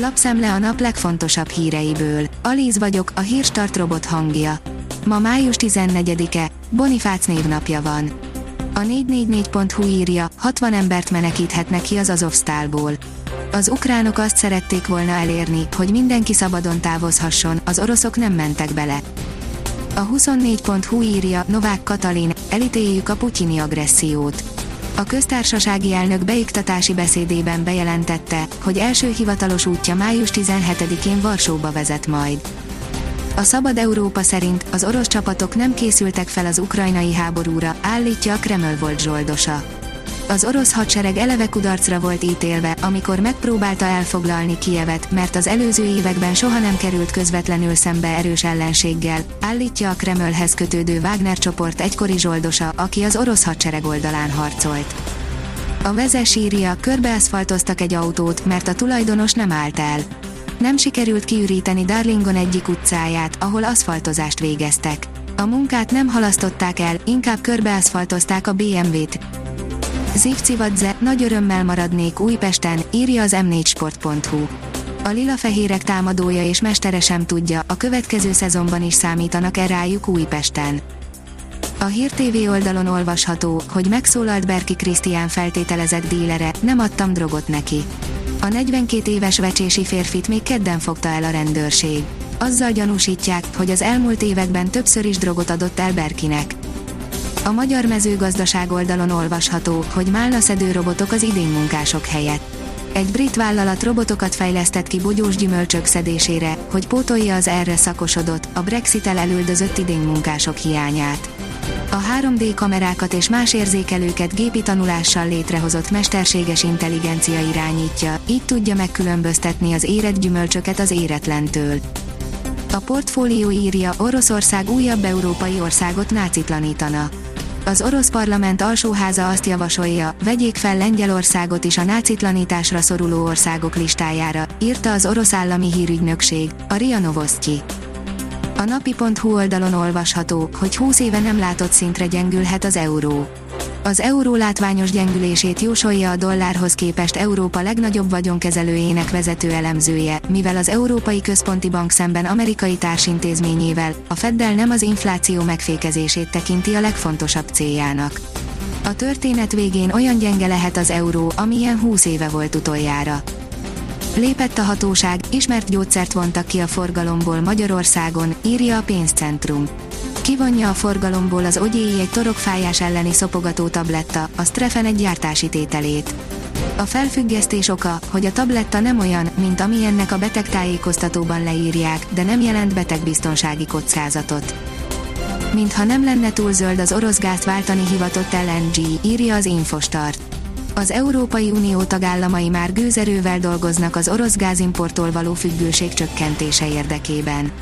Lapszemle a nap legfontosabb híreiből. Alíz vagyok, a hírstart robot hangja. Ma május 14-e, Bonifác névnapja van. A 444.hu írja, 60 embert menekíthetnek ki az Azovstálból. Az ukránok azt szerették volna elérni, hogy mindenki szabadon távozhasson, az oroszok nem mentek bele. A 24.hu írja, Novák Katalin, elítéljük a putyini agressziót. A köztársasági elnök beiktatási beszédében bejelentette, hogy első hivatalos útja május 17-én Varsóba vezet majd. A Szabad Európa szerint az orosz csapatok nem készültek fel az ukrajnai háborúra, állítja a Kreml volt zsoldosa. Az orosz hadsereg eleve kudarcra volt ítélve, amikor megpróbálta elfoglalni Kijevet, mert az előző években soha nem került közvetlenül szembe erős ellenséggel, állítja a Kremlhez kötődő Wagner csoport egykori zsoldosa, aki az orosz hadsereg oldalán harcolt. A vezes írja, körbeaszfaltoztak egy autót, mert a tulajdonos nem állt el. Nem sikerült kiüríteni Darlingon egyik utcáját, ahol aszfaltozást végeztek. A munkát nem halasztották el, inkább körbeaszfaltozták a BMW-t. Zivcivadze, nagy örömmel maradnék Újpesten, írja az m4sport.hu. A lila-fehérek támadója és mestere sem tudja, a következő szezonban is számítanak-e rájuk Újpesten. A Hír TV oldalon olvasható, hogy megszólalt Berki Krisztián feltételezett dílere, nem adtam drogot neki. A 42 éves vecsési férfit még kedden fogta el a rendőrség. Azzal gyanúsítják, hogy az elmúlt években többször is drogot adott el Berkinek. A magyar mezőgazdaság oldalon olvasható, hogy málnaszedő robotok az idénymunkások helyett. Egy brit vállalat robotokat fejlesztett ki bogyós gyümölcsök szedésére, hogy pótolja az erre szakosodott, a Brexit-el elüldözött idénymunkások hiányát. A 3D kamerákat és más érzékelőket gépi tanulással létrehozott mesterséges intelligencia irányítja, így tudja megkülönböztetni az érett gyümölcsöket az éretlentől. A portfólió írja, Oroszország újabb európai országot nácitlanítana az orosz parlament alsóháza azt javasolja, vegyék fel Lengyelországot is a nácitlanításra szoruló országok listájára, írta az orosz állami hírügynökség, a RIA Novosti. A napi.hu oldalon olvasható, hogy 20 éve nem látott szintre gyengülhet az euró. Az euró látványos gyengülését jósolja a dollárhoz képest Európa legnagyobb vagyonkezelőjének vezető elemzője, mivel az Európai Központi Bank szemben amerikai társintézményével, a Feddel nem az infláció megfékezését tekinti a legfontosabb céljának. A történet végén olyan gyenge lehet az euró, amilyen 20 éve volt utoljára. Lépett a hatóság, ismert gyógyszert vontak ki a forgalomból Magyarországon, írja a pénzcentrum kivonja a forgalomból az ogyéi egy torokfájás elleni szopogató tabletta, a Strefen egy gyártási tételét. A felfüggesztés oka, hogy a tabletta nem olyan, mint amilyennek a betegtájékoztatóban leírják, de nem jelent betegbiztonsági kockázatot. Mintha nem lenne túl zöld az orosz gázt váltani hivatott LNG, írja az Infostart. Az Európai Unió tagállamai már gőzerővel dolgoznak az orosz gázimporttól való függőség csökkentése érdekében.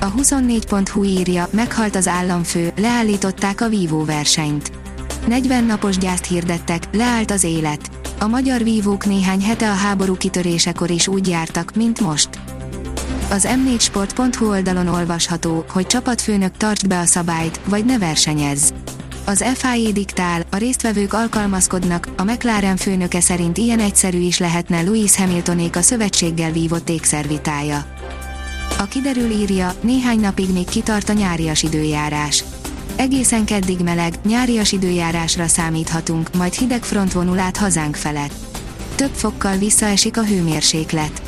A 24.hu írja, meghalt az államfő, leállították a vívó versenyt. 40 napos gyászt hirdettek, leállt az élet. A magyar vívók néhány hete a háború kitörésekor is úgy jártak, mint most. Az m4sport.hu oldalon olvasható, hogy csapatfőnök tartsd be a szabályt, vagy ne versenyezz. Az FIA diktál, a résztvevők alkalmazkodnak, a McLaren főnöke szerint ilyen egyszerű is lehetne Louis Hamiltonék a szövetséggel vívott ékszervitája. A kiderül írja, néhány napig még kitart a nyárias időjárás. Egészen keddig meleg, nyárias időjárásra számíthatunk, majd hideg front vonul át hazánk felett. Több fokkal visszaesik a hőmérséklet.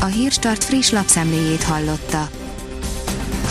A Hírstart friss lapszemléjét hallotta.